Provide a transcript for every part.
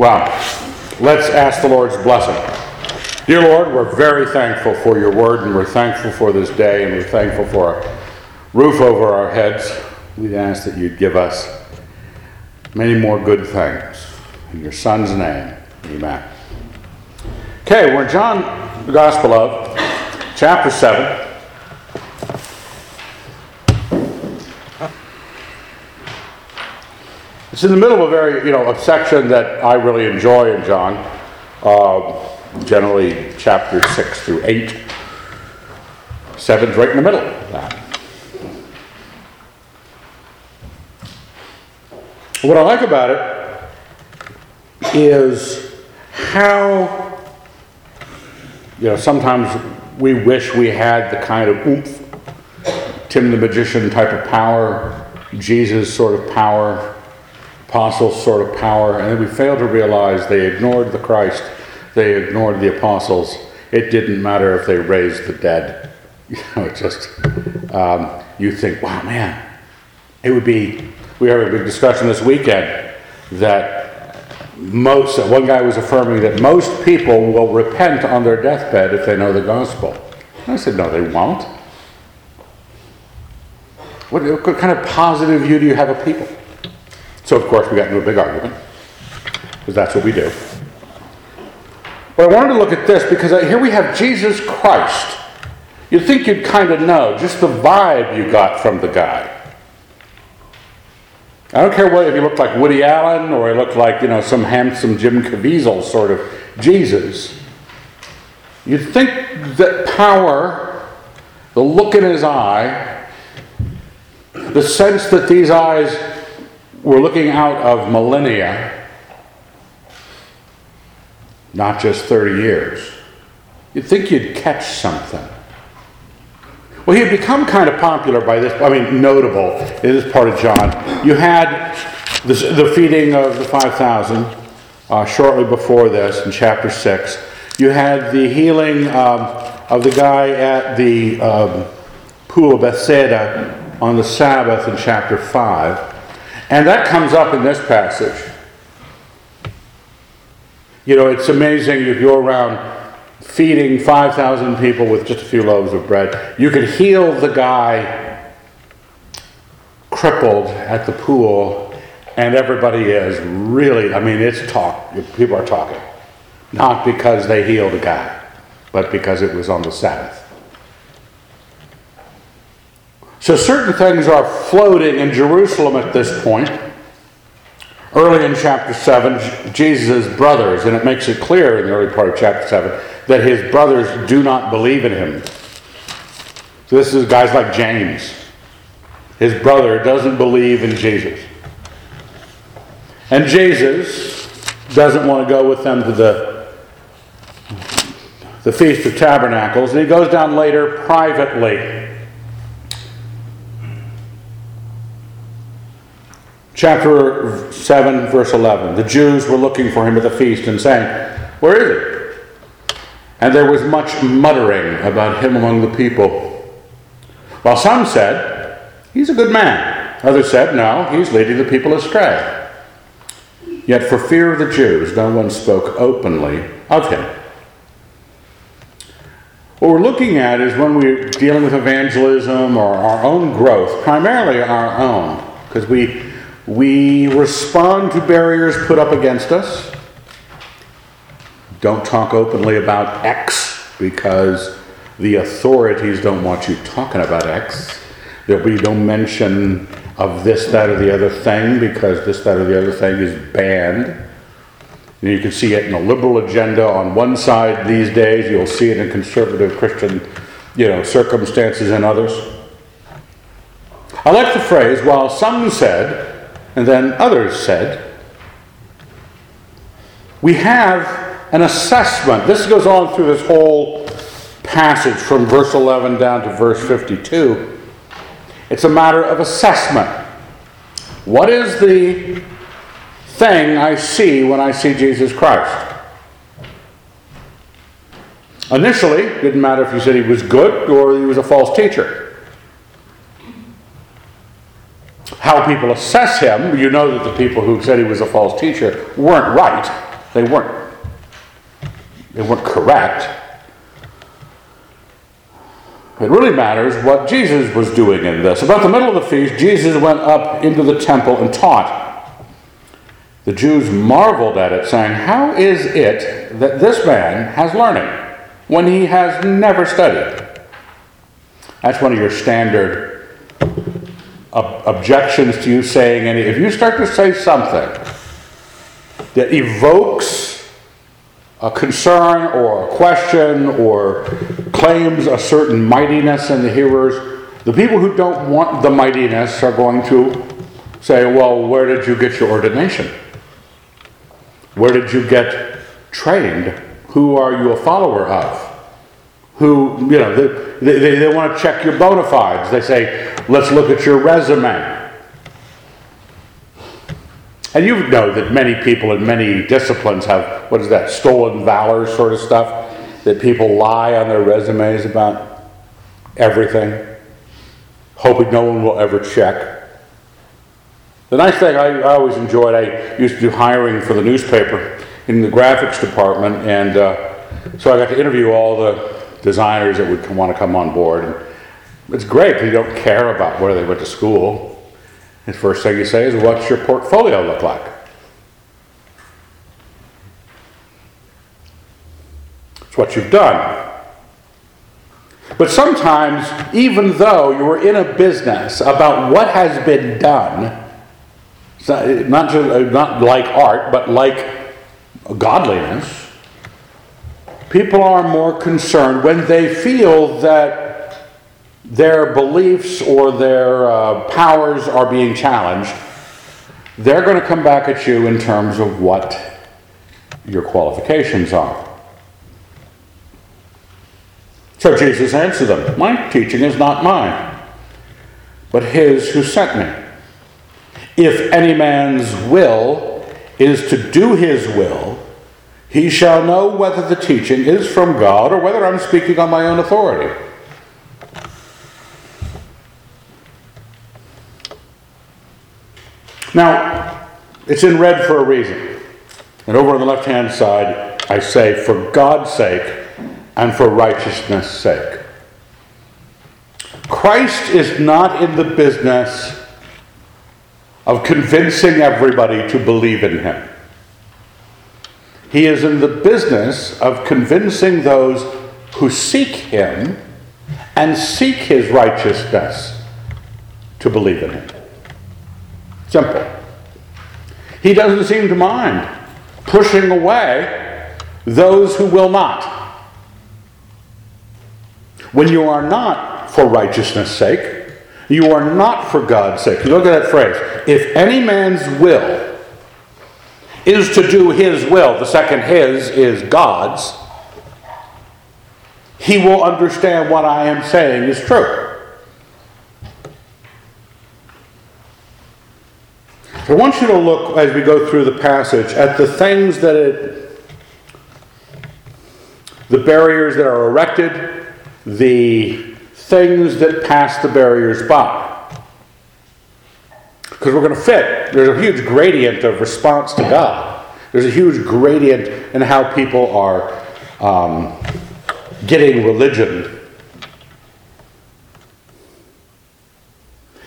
Well, let's ask the Lord's blessing. Dear Lord, we're very thankful for your word, and we're thankful for this day, and we're thankful for a roof over our heads. We ask that you'd give us many more good things. In your Son's name, amen. Okay, we're in John, the Gospel of, chapter 7. It's in the middle of a very, you know, a section that I really enjoy in John, uh, generally chapters 6 through 8. Seven's right in the middle of that. What I like about it is how, you know, sometimes we wish we had the kind of oomph, Tim the magician type of power, Jesus sort of power apostles' sort of power, and we fail to realize they ignored the Christ, they ignored the apostles. It didn't matter if they raised the dead. You know, it just, um, you think, wow, man, it would be. We had a big discussion this weekend that most, one guy was affirming that most people will repent on their deathbed if they know the gospel. I said, no, they won't. What, what kind of positive view do you have of people? So, of course, we got into a big argument, because that's what we do. But I wanted to look at this because here we have Jesus Christ. You'd think you'd kind of know just the vibe you got from the guy. I don't care what if he looked like Woody Allen or he looked like, you know, some handsome Jim Caviezel sort of Jesus. You'd think that power, the look in his eye, the sense that these eyes we're looking out of millennia, not just 30 years. You'd think you'd catch something. Well, he had become kind of popular by this, I mean, notable in this part of John. You had this, the feeding of the 5,000 uh, shortly before this in chapter 6. You had the healing um, of the guy at the um, pool of Bethsaida on the Sabbath in chapter 5. And that comes up in this passage. You know, it's amazing if you're around feeding 5,000 people with just a few loaves of bread. You could heal the guy crippled at the pool, and everybody is really, I mean, it's talk. People are talking. Not because they healed a guy, but because it was on the Sabbath. So certain things are floating in Jerusalem at this point. Early in chapter 7, Jesus' brothers, and it makes it clear in the early part of chapter 7 that his brothers do not believe in him. So this is guys like James. His brother doesn't believe in Jesus. And Jesus doesn't want to go with them to the, the Feast of Tabernacles, and he goes down later privately Chapter 7, verse 11. The Jews were looking for him at the feast and saying, Where is he? And there was much muttering about him among the people. While some said, He's a good man. Others said, No, he's leading the people astray. Yet for fear of the Jews, no one spoke openly of him. What we're looking at is when we're dealing with evangelism or our own growth, primarily our own, because we we respond to barriers put up against us. Don't talk openly about X because the authorities don't want you talking about X. There'll be no mention of this, that, or the other thing because this, that, or the other thing is banned. And you can see it in the liberal agenda on one side these days. You'll see it in conservative Christian, you know, circumstances and others. I like the phrase, while some said, and then others said, We have an assessment. This goes on through this whole passage from verse 11 down to verse 52. It's a matter of assessment. What is the thing I see when I see Jesus Christ? Initially, it didn't matter if you said he was good or he was a false teacher. How people assess him, you know that the people who said he was a false teacher weren't right. They weren't. They weren't correct. It really matters what Jesus was doing in this. About the middle of the feast, Jesus went up into the temple and taught. The Jews marveled at it, saying, How is it that this man has learning when he has never studied? That's one of your standard ob- objections to you saying any. If you start to say something that evokes a concern or a question or claims a certain mightiness in the hearers, the people who don't want the mightiness are going to say, Well, where did you get your ordination? Where did you get trained? Who are you a follower of? Who, you know, they, they, they want to check your bona fides. They say, let's look at your resume. And you know that many people in many disciplines have, what is that, stolen valor sort of stuff? That people lie on their resumes about everything, hoping no one will ever check. The nice thing I, I always enjoyed, I used to do hiring for the newspaper in the graphics department, and uh, so I got to interview all the designers that would want to come on board. And it's great you don't care about where they went to school. The first thing you say is, What's your portfolio look like? It's what you've done. But sometimes, even though you are in a business about what has been done, not, just, not like art, but like godliness, people are more concerned when they feel that their beliefs or their uh, powers are being challenged. They're going to come back at you in terms of what your qualifications are. So Jesus answered them My teaching is not mine, but his who sent me. If any man's will is to do his will, he shall know whether the teaching is from God or whether I'm speaking on my own authority. Now, it's in red for a reason. And over on the left hand side, I say, for God's sake and for righteousness' sake. Christ is not in the business of convincing everybody to believe in him. He is in the business of convincing those who seek him and seek his righteousness to believe in him. Simple. He doesn't seem to mind pushing away those who will not. When you are not for righteousness' sake, you are not for God's sake. You look at that phrase. If any man's will is to do his will, the second his is God's, he will understand what I am saying is true. I want you to look as we go through the passage at the things that it, the barriers that are erected, the things that pass the barriers by. Because we're going to fit. There's a huge gradient of response to God. There's a huge gradient in how people are um, getting religion.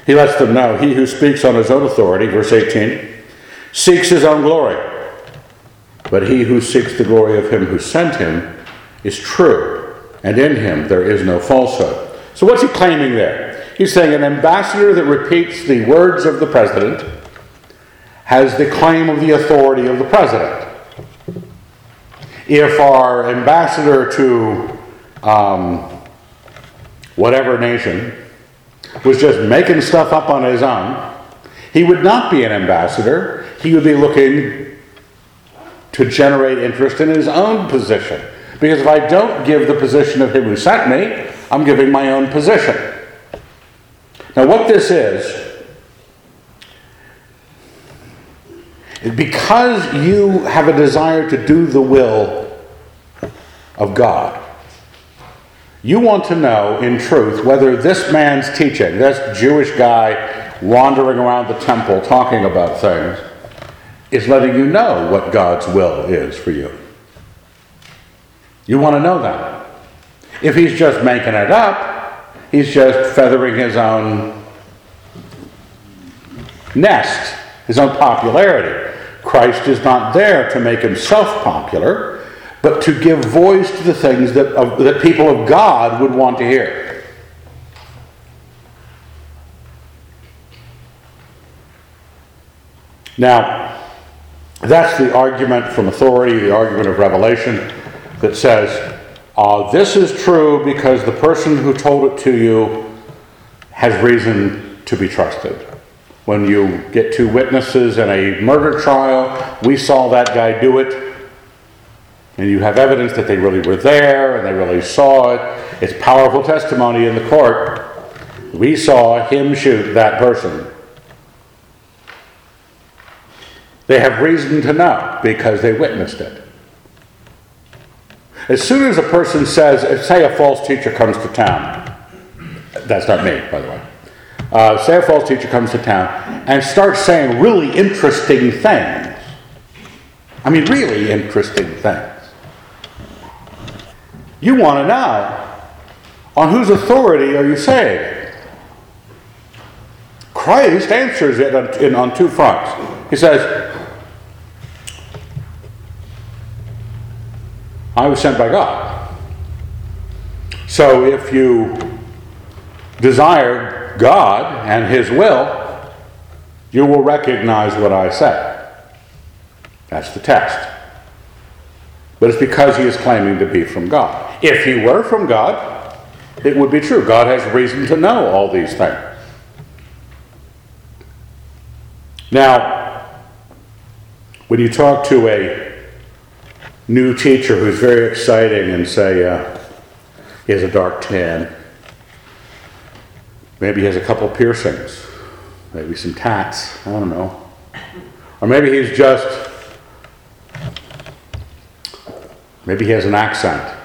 He lets them know he who speaks on his own authority, verse 18, seeks his own glory. But he who seeks the glory of him who sent him is true, and in him there is no falsehood. So, what's he claiming there? He's saying an ambassador that repeats the words of the president has the claim of the authority of the president. If our ambassador to um, whatever nation was just making stuff up on his own, he would not be an ambassador. He would be looking to generate interest in his own position. Because if I don't give the position of him who sent me, I'm giving my own position. Now, what this is, is because you have a desire to do the will of God. You want to know, in truth, whether this man's teaching, this Jewish guy wandering around the temple talking about things, is letting you know what God's will is for you. You want to know that. If he's just making it up, he's just feathering his own nest, his own popularity. Christ is not there to make himself popular, but to give voice to the things that, that people of God would want to hear. Now, that's the argument from authority, the argument of revelation that says, uh, this is true because the person who told it to you has reason to be trusted. When you get two witnesses in a murder trial, we saw that guy do it, and you have evidence that they really were there and they really saw it. It's powerful testimony in the court. We saw him shoot that person. They have reason to know because they witnessed it. As soon as a person says, say a false teacher comes to town, that's not me, by the way. Uh, say a false teacher comes to town and starts saying really interesting things. I mean, really interesting things. You want to know on whose authority are you saying it? Christ answers it on, on two fronts. He says, I was sent by God. So if you desire God and His will, you will recognize what I say. That's the test. But it's because he is claiming to be from God. If he were from God, it would be true. God has reason to know all these things. Now, when you talk to a new teacher who's very exciting and say uh, he has a dark tan. Maybe he has a couple piercings, maybe some tats, I don't know. Or maybe he's just, maybe he has an accent.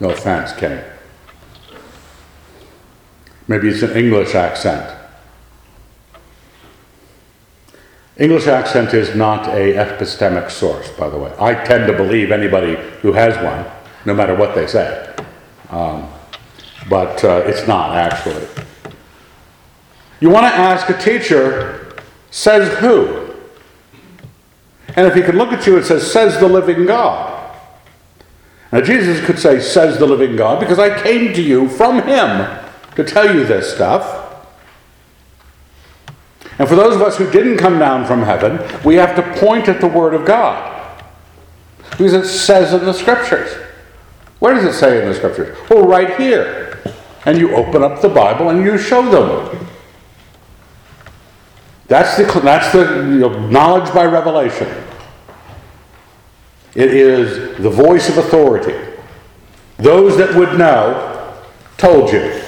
No offense, Kenny. Maybe it's an English accent. English accent is not a epistemic source, by the way. I tend to believe anybody who has one, no matter what they say. Um, but uh, it's not actually. You want to ask a teacher, says who? And if he could look at you and says, says the living God. Now Jesus could say, says the living God, because I came to you from him to tell you this stuff. And for those of us who didn't come down from heaven, we have to point at the Word of God. Because it says in the Scriptures. Where does it say in the Scriptures? Well, right here. And you open up the Bible and you show them. That's the, that's the you know, knowledge by revelation. It is the voice of authority. Those that would know told you.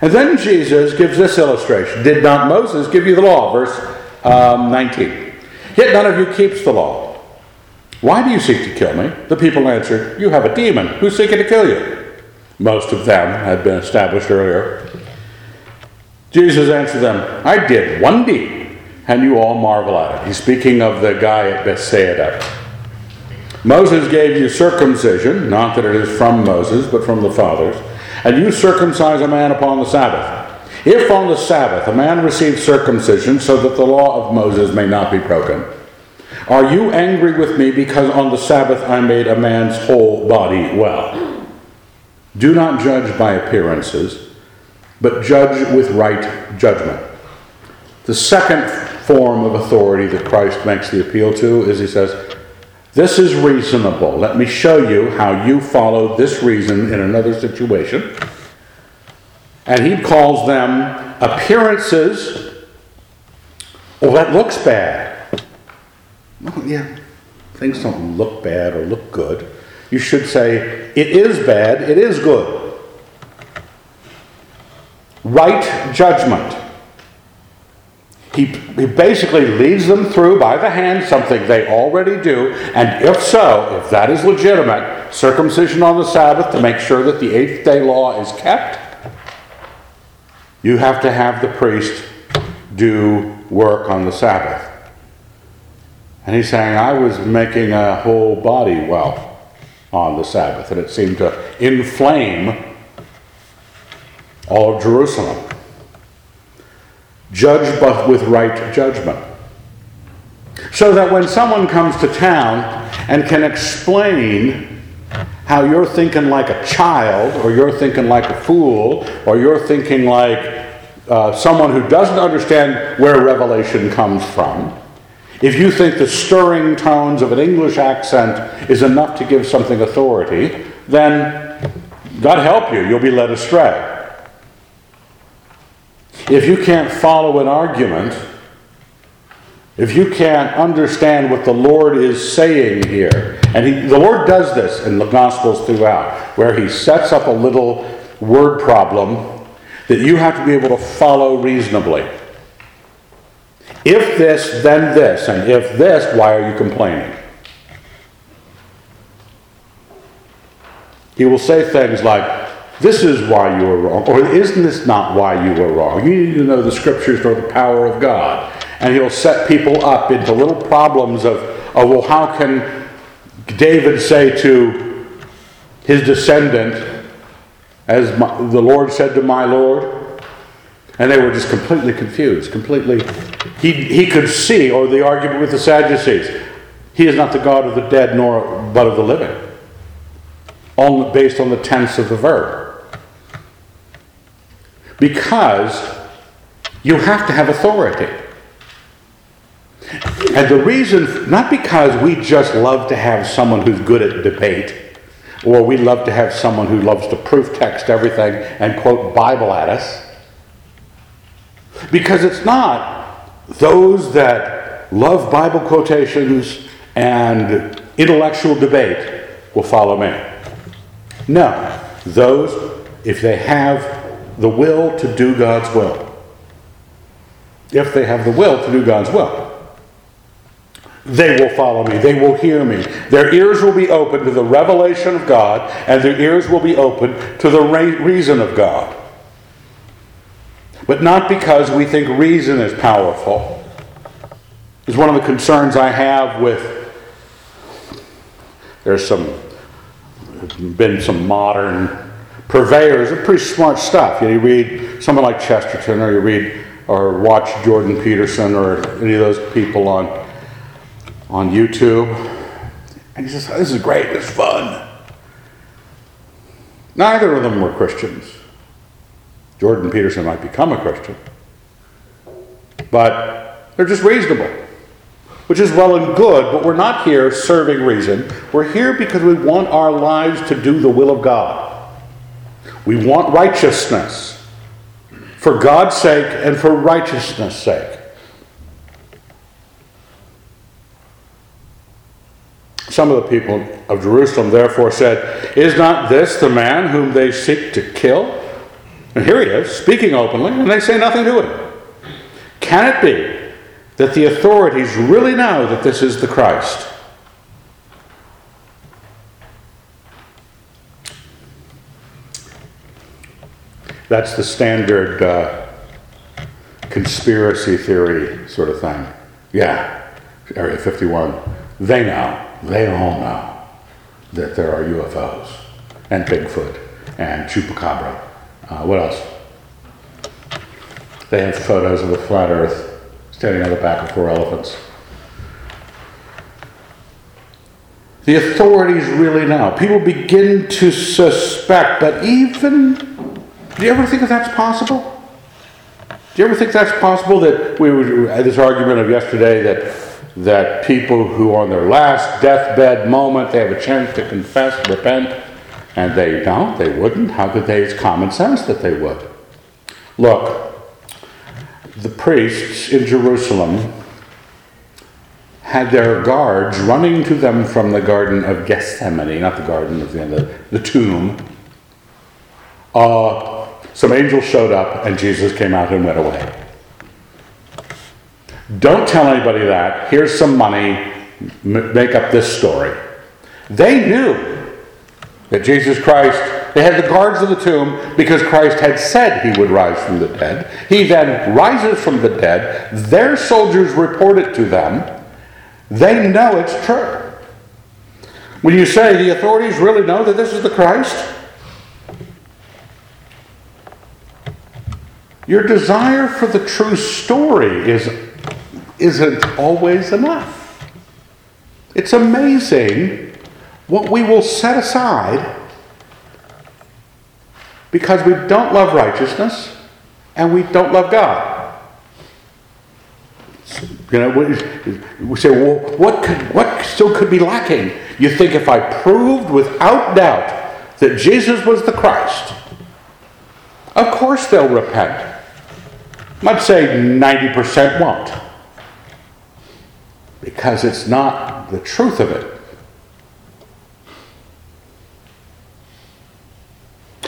And then Jesus gives this illustration Did not Moses give you the law? Verse um, 19. Yet none of you keeps the law. Why do you seek to kill me? The people answered, You have a demon. Who's seeking to kill you? Most of them had been established earlier. Jesus answered them, I did one deed, and you all marvel at it. He's speaking of the guy at Bethsaida. Moses gave you circumcision, not that it is from Moses, but from the fathers and you circumcise a man upon the Sabbath. If on the Sabbath a man receives circumcision so that the law of Moses may not be broken, are you angry with me because on the Sabbath I made a man's whole body well? Do not judge by appearances, but judge with right judgment. The second form of authority that Christ makes the appeal to is he says, this is reasonable. Let me show you how you follow this reason in another situation. And he calls them appearances. Well, that looks bad. Well, yeah, things don't look bad or look good. You should say, it is bad, it is good. Right judgment. He, he basically leads them through by the hand something they already do, and if so, if that is legitimate, circumcision on the Sabbath to make sure that the eighth day law is kept, you have to have the priest do work on the Sabbath. And he's saying, I was making a whole body well on the Sabbath, and it seemed to inflame all of Jerusalem. Judge but with right judgment. So that when someone comes to town and can explain how you're thinking like a child, or you're thinking like a fool, or you're thinking like uh, someone who doesn't understand where revelation comes from, if you think the stirring tones of an English accent is enough to give something authority, then God help you, you'll be led astray. If you can't follow an argument, if you can't understand what the Lord is saying here, and he, the Lord does this in the Gospels throughout, where He sets up a little word problem that you have to be able to follow reasonably. If this, then this, and if this, why are you complaining? He will say things like, This is why you were wrong, or isn't this not why you were wrong? You need to know the scriptures or the power of God. And he'll set people up into little problems of, of well, how can David say to his descendant, as my, the Lord said to my Lord? And they were just completely confused, completely. He, he could see, or the argument with the Sadducees, he is not the God of the dead, nor but of the living, on, based on the tense of the verb. Because you have to have authority. And the reason, not because we just love to have someone who's good at debate, or we love to have someone who loves to proof text everything and quote Bible at us, because it's not those that love Bible quotations and intellectual debate will follow me. No, those, if they have the will to do God's will, if they have the will to do God's will, they will follow me. They will hear me. Their ears will be open to the revelation of God, and their ears will be open to the reason of God. But not because we think reason is powerful. Is one of the concerns I have with. There's some been some modern purveyors of pretty smart stuff. You, know, you read someone like Chesterton, or you read or watch Jordan Peterson, or any of those people on on YouTube. And he says, This is great, it's fun. Neither of them were Christians. Jordan Peterson might become a Christian, but they're just reasonable, which is well and good, but we're not here serving reason. We're here because we want our lives to do the will of God. We want righteousness for God's sake and for righteousness' sake. Some of the people of Jerusalem therefore said, Is not this the man whom they seek to kill? And here he is, speaking openly, and they say nothing to him. Can it be that the authorities really know that this is the Christ? That's the standard uh, conspiracy theory sort of thing. Yeah, Area 51. They know. They all know that there are UFOs and Bigfoot and Chupacabra. Uh, what else? They have photos of the flat earth standing on the back of four elephants. The authorities really know. People begin to suspect, but even, do you ever think that that's possible? Do you ever think that's possible that we had this argument of yesterday that that people who are on their last deathbed moment, they have a chance to confess, repent, and they don't, they wouldn't. How could they? It's common sense that they would. Look, the priests in Jerusalem had their guards running to them from the Garden of Gethsemane, not the garden of the, the, the tomb. Uh, some angels showed up, and Jesus came out and went away. Don't tell anybody that. Here's some money. make up this story. They knew that Jesus Christ, they had the guards of the tomb because Christ had said he would rise from the dead. He then rises from the dead. Their soldiers report it to them. They know it's true. When you say the authorities really know that this is the Christ, your desire for the true story is, isn't always enough. It's amazing what we will set aside because we don't love righteousness and we don't love God. You know, we say, well, what, could, what still could be lacking? You think if I proved without doubt that Jesus was the Christ, of course they'll repent. I'd say 90% won't. Because it's not the truth of it.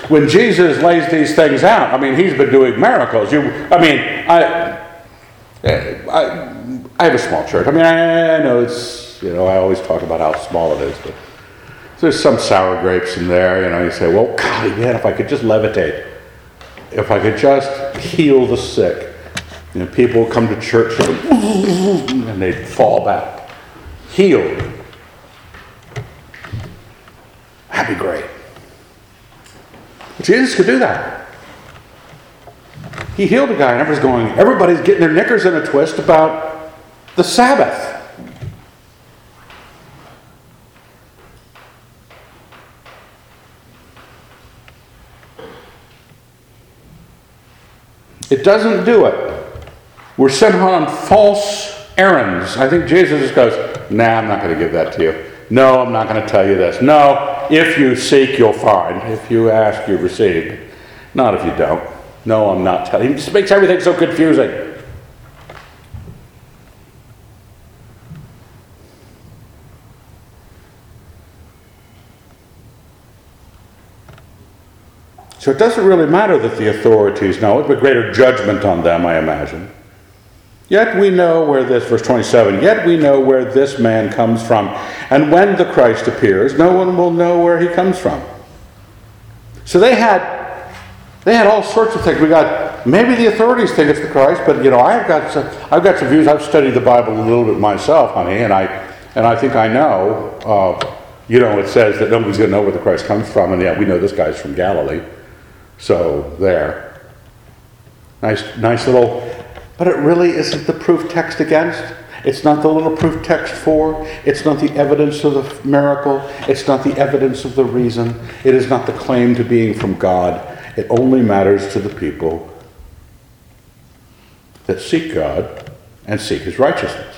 When Jesus lays these things out, I mean, he's been doing miracles. You, I mean, I, eh, I, I have a small church. I mean, I, I know it's, you know, I always talk about how small it is, but there's some sour grapes in there. You know, you say, well, golly, man, if I could just levitate, if I could just heal the sick, you know, people come to church and they'd fall back, healed. That'd be great. Jesus could do that. He healed a guy, and everybody's going, everybody's getting their knickers in a twist about the Sabbath. It doesn't do it. We're sent on false errands. I think Jesus just goes, Nah, I'm not going to give that to you. No, I'm not going to tell you this. No, if you seek, you'll find. If you ask, you receive. Not if you don't. No, I'm not telling. He just makes everything so confusing. So it doesn't really matter that the authorities know it, but greater judgment on them, I imagine. Yet we know where this, verse 27, yet we know where this man comes from. And when the Christ appears, no one will know where he comes from. So they had they had all sorts of things. We got maybe the authorities think it's the Christ, but you know, I've got some, I've got some views. I've studied the Bible a little bit myself, honey, and I and I think I know. Uh, you know, it says that nobody's going to know where the Christ comes from, and yet we know this guy's from Galilee. So there, nice, nice little. But it really isn't the proof text against. It's not the little proof text for. It's not the evidence of the miracle. It's not the evidence of the reason. It is not the claim to being from God. It only matters to the people that seek God and seek his righteousness.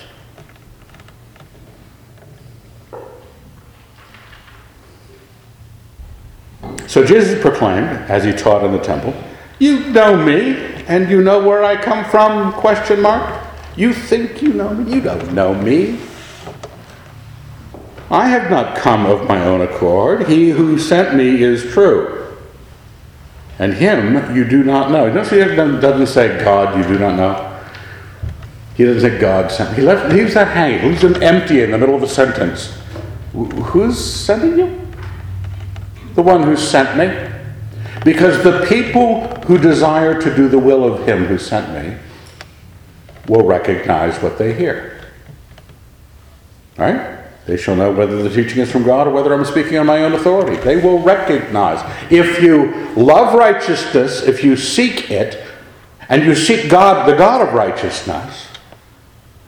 So Jesus proclaimed, as he taught in the temple, You know me, and you know where I come from? Question mark. You think you know me? You don't know me. I have not come of my own accord. He who sent me is true and him you do not know. He doesn't say God you do not know. He doesn't say God sent. me. He left. Leaves that hanging. Leaves them empty in the middle of a sentence. Who's sending you? The one who sent me. Because the people who desire to do the will of him who sent me will recognize what they hear. Right? They shall know whether the teaching is from God or whether I'm speaking on my own authority. They will recognize. If you love righteousness, if you seek it, and you seek God, the God of righteousness,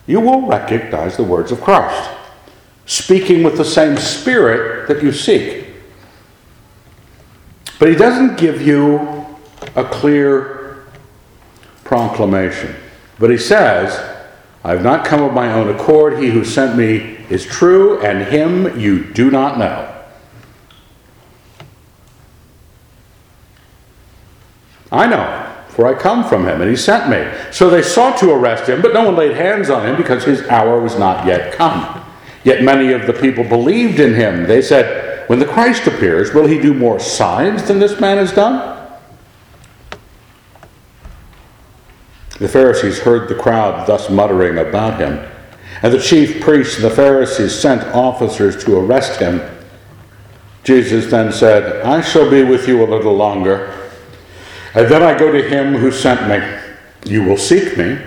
you will recognize the words of Christ, speaking with the same spirit that you seek. But he doesn't give you a clear proclamation. But he says, I have not come of my own accord. He who sent me is true, and him you do not know. I know, for I come from him, and he sent me. So they sought to arrest him, but no one laid hands on him because his hour was not yet come. Yet many of the people believed in him. They said, When the Christ appears, will he do more signs than this man has done? The Pharisees heard the crowd thus muttering about him. And the chief priests and the Pharisees sent officers to arrest him. Jesus then said, I shall be with you a little longer, and then I go to him who sent me. You will seek me,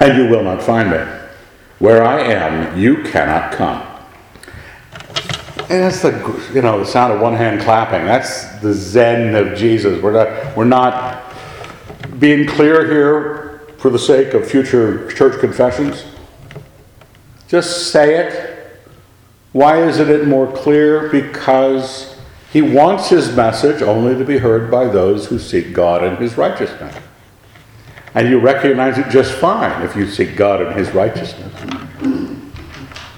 and you will not find me. Where I am, you cannot come. And that's the you know the sound of one hand clapping. That's the Zen of Jesus. We're not we're not being clear here for the sake of future church confessions. Just say it. Why isn't it more clear? Because he wants his message only to be heard by those who seek God and his righteousness. And you recognize it just fine if you seek God and his righteousness.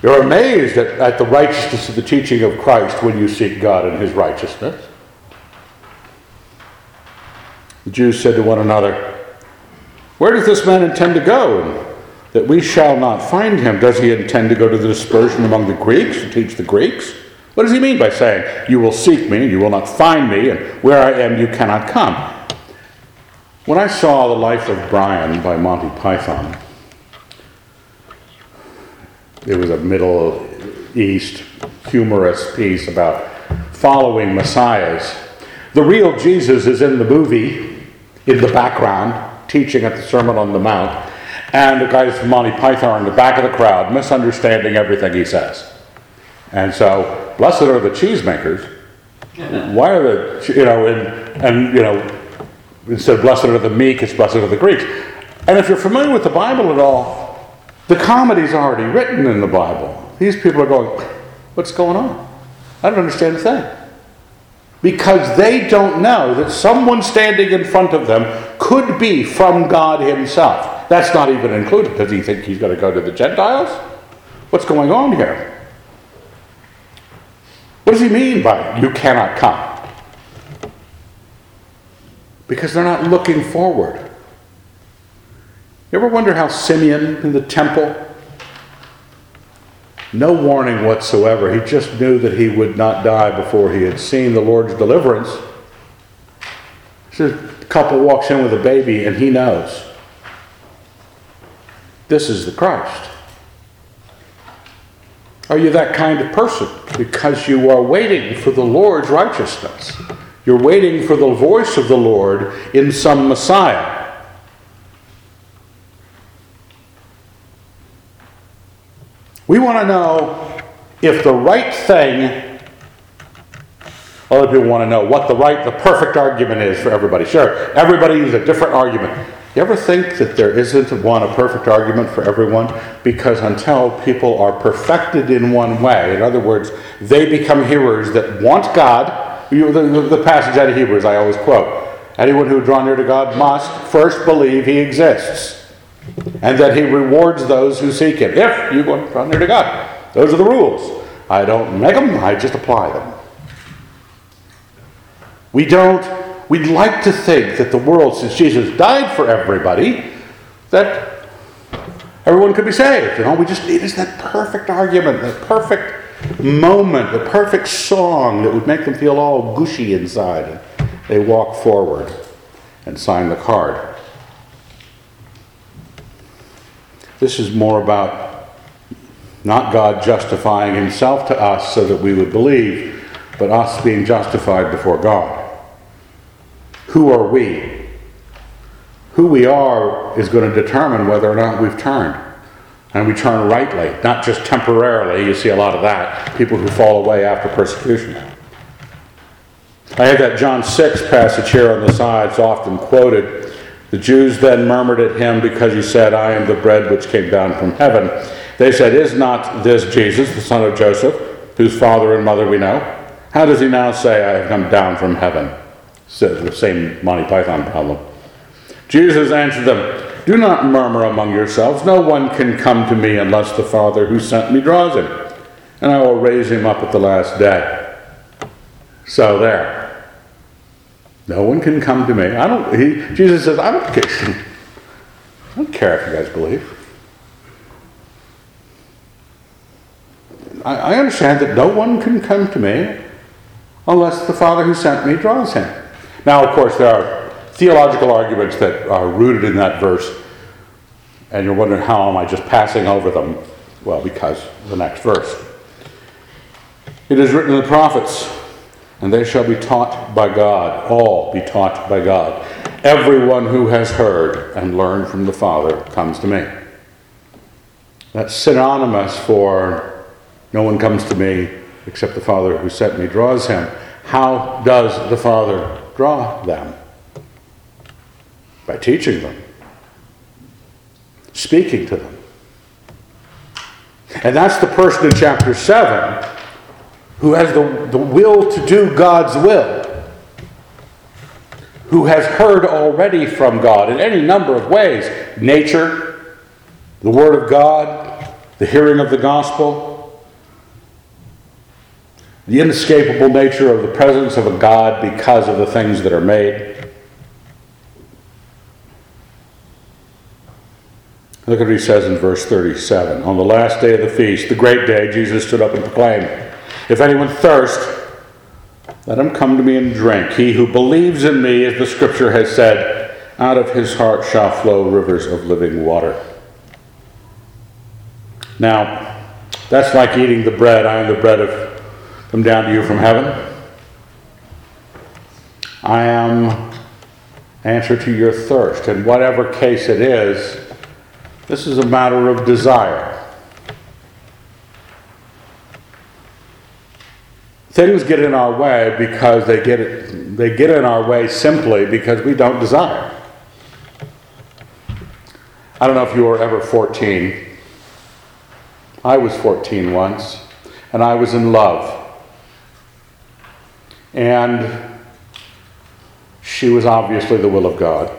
You're amazed at, at the righteousness of the teaching of Christ when you seek God and his righteousness. The Jews said to one another, Where does this man intend to go? That we shall not find him. Does he intend to go to the dispersion among the Greeks to teach the Greeks? What does he mean by saying, You will seek me, and you will not find me, and where I am, you cannot come? When I saw The Life of Brian by Monty Python, it was a Middle East humorous piece about following messiahs. The real Jesus is in the movie, in the background, teaching at the Sermon on the Mount, and the guys from Monty Python in the back of the crowd, misunderstanding everything he says. And so, blessed are the cheesemakers. Why are the, you know, and, and, you know, instead of blessed are the meek, it's blessed are the Greeks. And if you're familiar with the Bible at all, the comedy's already written in the Bible. These people are going, What's going on? I don't understand a thing. Because they don't know that someone standing in front of them could be from God Himself. That's not even included. Does he think he's going to go to the Gentiles? What's going on here? What does he mean by you cannot come? Because they're not looking forward. You ever wonder how Simeon in the temple, no warning whatsoever, he just knew that he would not die before he had seen the Lord's deliverance. So a couple walks in with a baby and he knows this is the Christ. Are you that kind of person? Because you are waiting for the Lord's righteousness. You're waiting for the voice of the Lord in some Messiah. We want to know if the right thing, other people want to know what the right, the perfect argument is for everybody. Sure, everybody uses a different argument. You ever think that there isn't one, a perfect argument for everyone? Because until people are perfected in one way, in other words, they become hearers that want God. You, the, the passage out of Hebrews I always quote anyone who draw near to God must first believe he exists and that he rewards those who seek him. If you want to draw near to God, those are the rules. I don't make them, I just apply them. We don't, we'd like to think that the world, since Jesus died for everybody, that everyone could be saved. And all we just need is that perfect argument, that perfect moment, the perfect song that would make them feel all gushy inside. And they walk forward and sign the card. This is more about not God justifying himself to us so that we would believe, but us being justified before God. Who are we? Who we are is going to determine whether or not we've turned. And we turn rightly, not just temporarily. You see a lot of that. People who fall away after persecution. I have that John 6 passage here on the side, it's often quoted. The Jews then murmured at him because he said, I am the bread which came down from heaven. They said, Is not this Jesus, the son of Joseph, whose father and mother we know? How does he now say, I have come down from heaven? So the same Monty Python problem. Jesus answered them, Do not murmur among yourselves. No one can come to me unless the Father who sent me draws him, and I will raise him up at the last day. So there. No one can come to me. I don't. He, Jesus says, I don't care. I don't care if you guys believe. I, I understand that no one can come to me unless the Father who sent me draws him. Now, of course, there are theological arguments that are rooted in that verse, and you're wondering how am I just passing over them? Well, because the next verse. It is written in the prophets and they shall be taught by God, all be taught by God. Everyone who has heard and learned from the Father comes to me. That's synonymous for no one comes to me except the Father who sent me draws him. How does the Father draw them? By teaching them, speaking to them. And that's the person in chapter 7 who has the, the will to do God's will, who has heard already from God in any number of ways nature, the Word of God, the hearing of the gospel, the inescapable nature of the presence of a God because of the things that are made. Look at what he says in verse 37. On the last day of the feast, the great day, Jesus stood up and proclaimed, If anyone thirst, let him come to me and drink. He who believes in me, as the scripture has said, out of his heart shall flow rivers of living water. Now, that's like eating the bread. I am the bread of come down to you from heaven. I am answer to your thirst. In whatever case it is, this is a matter of desire. Things get in our way because they get, it, they get in our way simply because we don't desire. I don't know if you were ever 14. I was 14 once, and I was in love. And she was obviously the will of God.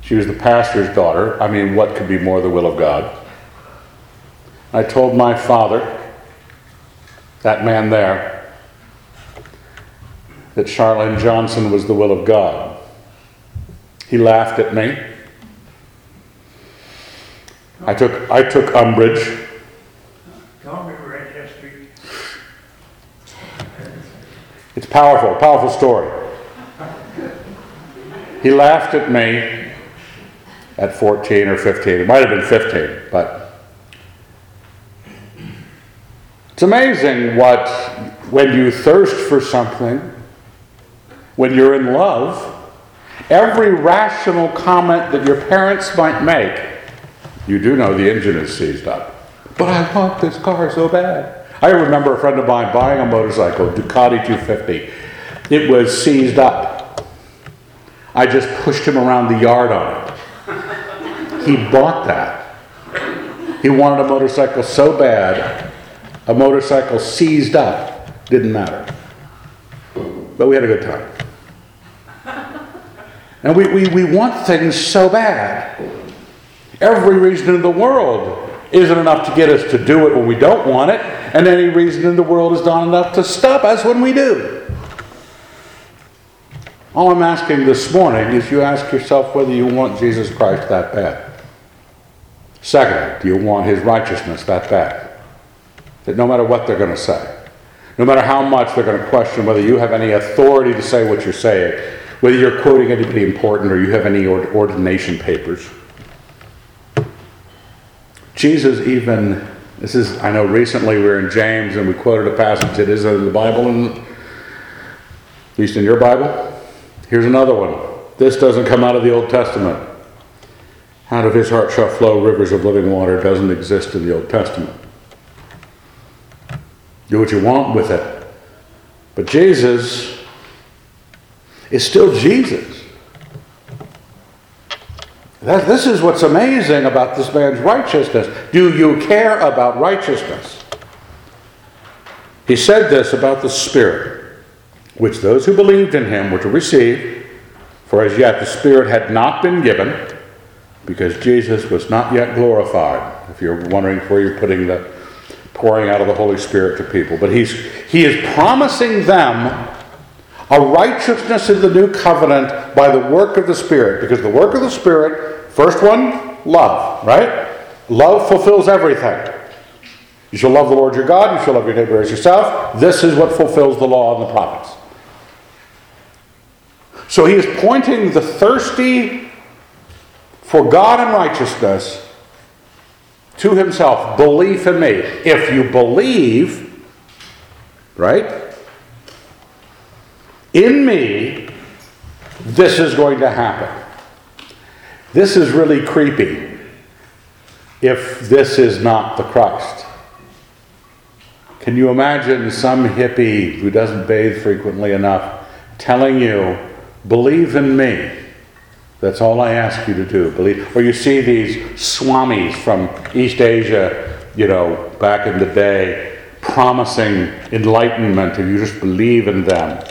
She was the pastor's daughter. I mean, what could be more the will of God? I told my father, that man there, that Charlene Johnson was the will of God. He laughed at me. I took, I took umbrage. Tell me right history. It's powerful, powerful story. He laughed at me at 14 or 15. It might have been 15, but it's amazing what, when you thirst for something, when you're in love, every rational comment that your parents might make, you do know the engine is seized up. But I want this car so bad. I remember a friend of mine buying a motorcycle, Ducati 250. It was seized up. I just pushed him around the yard on it. He bought that. He wanted a motorcycle so bad, a motorcycle seized up didn't matter. But we had a good time. And we, we, we want things so bad. Every reason in the world isn't enough to get us to do it when we don't want it, and any reason in the world is not enough to stop us when we do. All I'm asking this morning is you ask yourself whether you want Jesus Christ that bad. Second, do you want his righteousness that bad? That no matter what they're going to say, no matter how much they're going to question whether you have any authority to say what you're saying, whether you're quoting anybody important or you have any ordination papers. Jesus even, this is, I know recently we were in James and we quoted a passage that is in the Bible, at least in your Bible. Here's another one. This doesn't come out of the Old Testament. Out of his heart shall flow rivers of living water. Doesn't exist in the Old Testament. Do what you want with it. But Jesus is still Jesus. That, this is what's amazing about this man's righteousness. Do you care about righteousness? He said this about the Spirit, which those who believed in him were to receive, for as yet the Spirit had not been given, because Jesus was not yet glorified. If you're wondering where you're putting the pouring out of the Holy Spirit to people. But he's, he is promising them a righteousness in the new covenant by the work of the Spirit. Because the work of the Spirit, first one, love, right? Love fulfills everything. You shall love the Lord your God, you shall love your neighbor as yourself. This is what fulfills the law and the prophets. So he is pointing the thirsty for God and righteousness to himself. Belief in me. If you believe, right, in me, this is going to happen. this is really creepy if this is not the Christ. Can you imagine some hippie who doesn't bathe frequently enough telling you, believe in me? That's all I ask you to do. Believe. Or you see these swamis from East Asia, you know, back in the day, promising enlightenment if you just believe in them.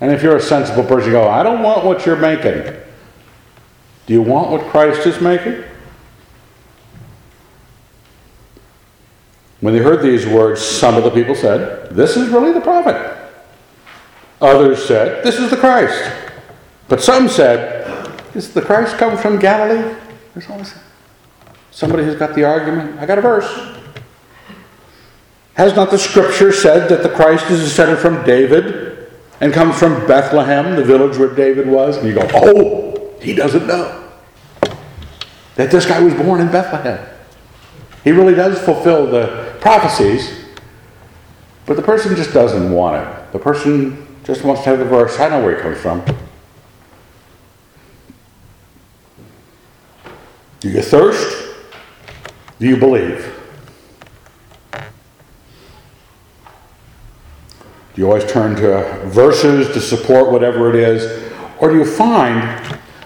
And if you're a sensible person, you go, I don't want what you're making. Do you want what Christ is making? When they heard these words, some of the people said, This is really the prophet. Others said, This is the Christ. But some said, Does the Christ come from Galilee? There's always somebody who's got the argument. I got a verse. Has not the scripture said that the Christ is descended from David and comes from Bethlehem, the village where David was? And you go, Oh, he doesn't know that this guy was born in Bethlehem. He really does fulfill the prophecies, but the person just doesn't want it. The person just wants to have the verse. I know where he comes from. Do you thirst? Do you believe? Do you always turn to verses to support whatever it is? Or do you find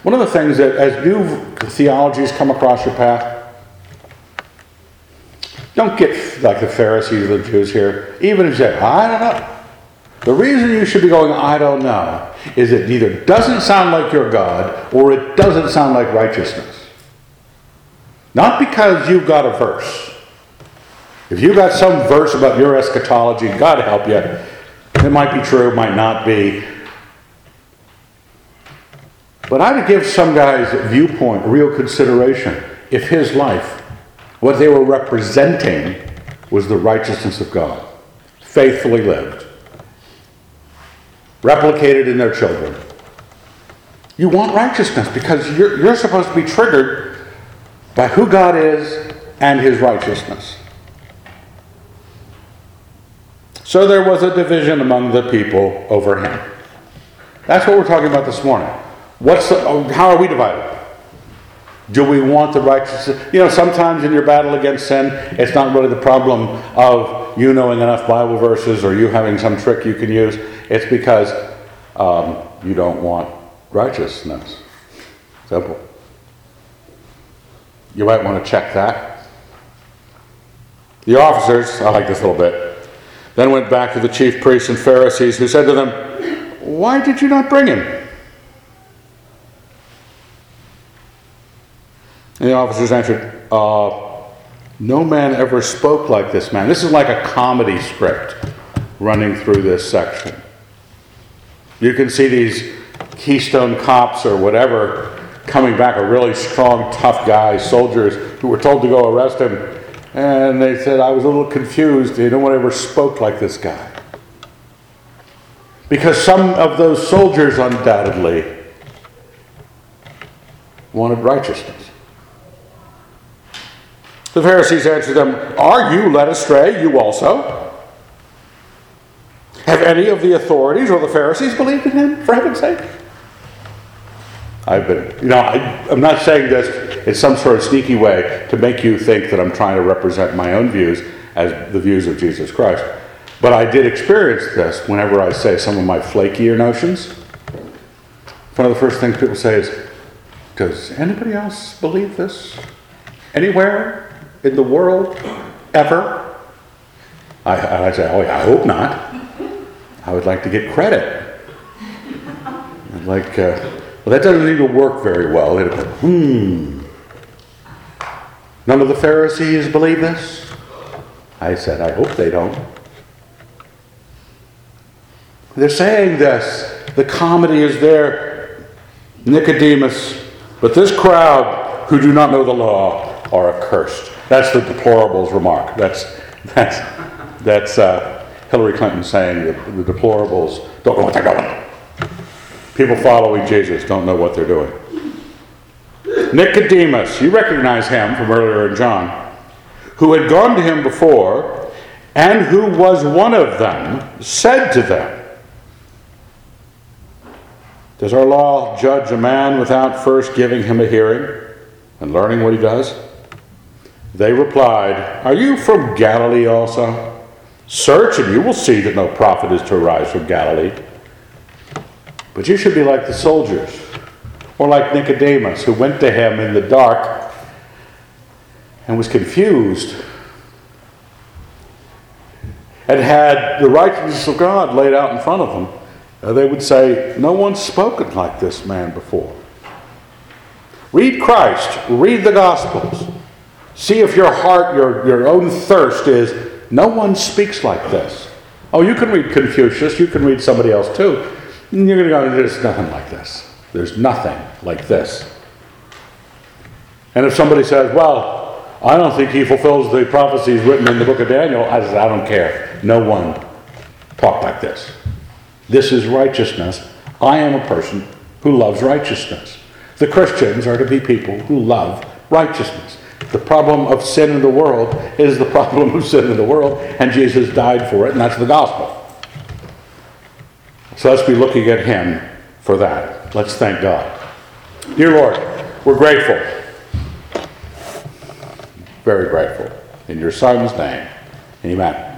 one of the things that as new theologies come across your path, don't get like the Pharisees or the Jews here. Even if you say, I don't know. The reason you should be going, I don't know, is it either doesn't sound like your God or it doesn't sound like righteousness. Not because you've got a verse. If you've got some verse about your eschatology, God help you. It might be true, might not be. But I'd give some guy's viewpoint real consideration if his life what they were representing was the righteousness of God, faithfully lived, replicated in their children. You want righteousness because you're, you're supposed to be triggered by who God is and his righteousness. So there was a division among the people over him. That's what we're talking about this morning. What's the, how are we divided? Do we want the righteousness? You know, sometimes in your battle against sin, it's not really the problem of you knowing enough Bible verses or you having some trick you can use. It's because um, you don't want righteousness. Simple. You might want to check that. The officers, I like this a little bit, then went back to the chief priests and Pharisees who said to them, Why did you not bring him? And the officers answered, uh, No man ever spoke like this man. This is like a comedy script running through this section. You can see these Keystone cops or whatever coming back, a really strong, tough guy, soldiers who were told to go arrest him. And they said, I was a little confused. No one ever spoke like this guy. Because some of those soldiers undoubtedly wanted righteousness. The Pharisees answered them, Are you led astray, you also? Have any of the authorities or the Pharisees believed in him, for heaven's sake? I've been, you know, I, am not saying this in some sort of sneaky way to make you think that I'm trying to represent my own views as the views of Jesus Christ. But I did experience this whenever I say some of my flakier notions. One of the first things people say is, Does anybody else believe this? Anywhere? in the world ever? I, I say, oh, I hope not. I would like to get credit. I'd like, uh, that doesn't even work very well. It'd hmm. None of the Pharisees believe this? I said, I hope they don't. They're saying this. The comedy is there. Nicodemus, but this crowd who do not know the law are accursed. That's the deplorables remark. That's, that's, that's uh, Hillary Clinton saying that the deplorables don't know what they're doing. People following Jesus don't know what they're doing. Nicodemus, you recognize him from earlier in John, who had gone to him before and who was one of them, said to them, Does our law judge a man without first giving him a hearing and learning what he does? They replied, Are you from Galilee also? Search, and you will see that no prophet is to arise from Galilee. But you should be like the soldiers, or like Nicodemus, who went to him in the dark and was confused and had the righteousness of God laid out in front of them. Uh, they would say, No one's spoken like this man before. Read Christ, read the Gospels. See if your heart, your, your own thirst is, no one speaks like this. Oh, you can read Confucius, you can read somebody else too. You're to go, there's nothing like this. There's nothing like this. And if somebody says, well, I don't think he fulfills the prophecies written in the book of Daniel, I says, I don't care. No one talked like this. This is righteousness. I am a person who loves righteousness. The Christians are to be people who love righteousness. The problem of sin in the world is the problem of sin in the world, and Jesus died for it, and that's the gospel. So let's be looking at Him for that. Let's thank God. Dear Lord, we're grateful. Very grateful. In your Son's name, amen.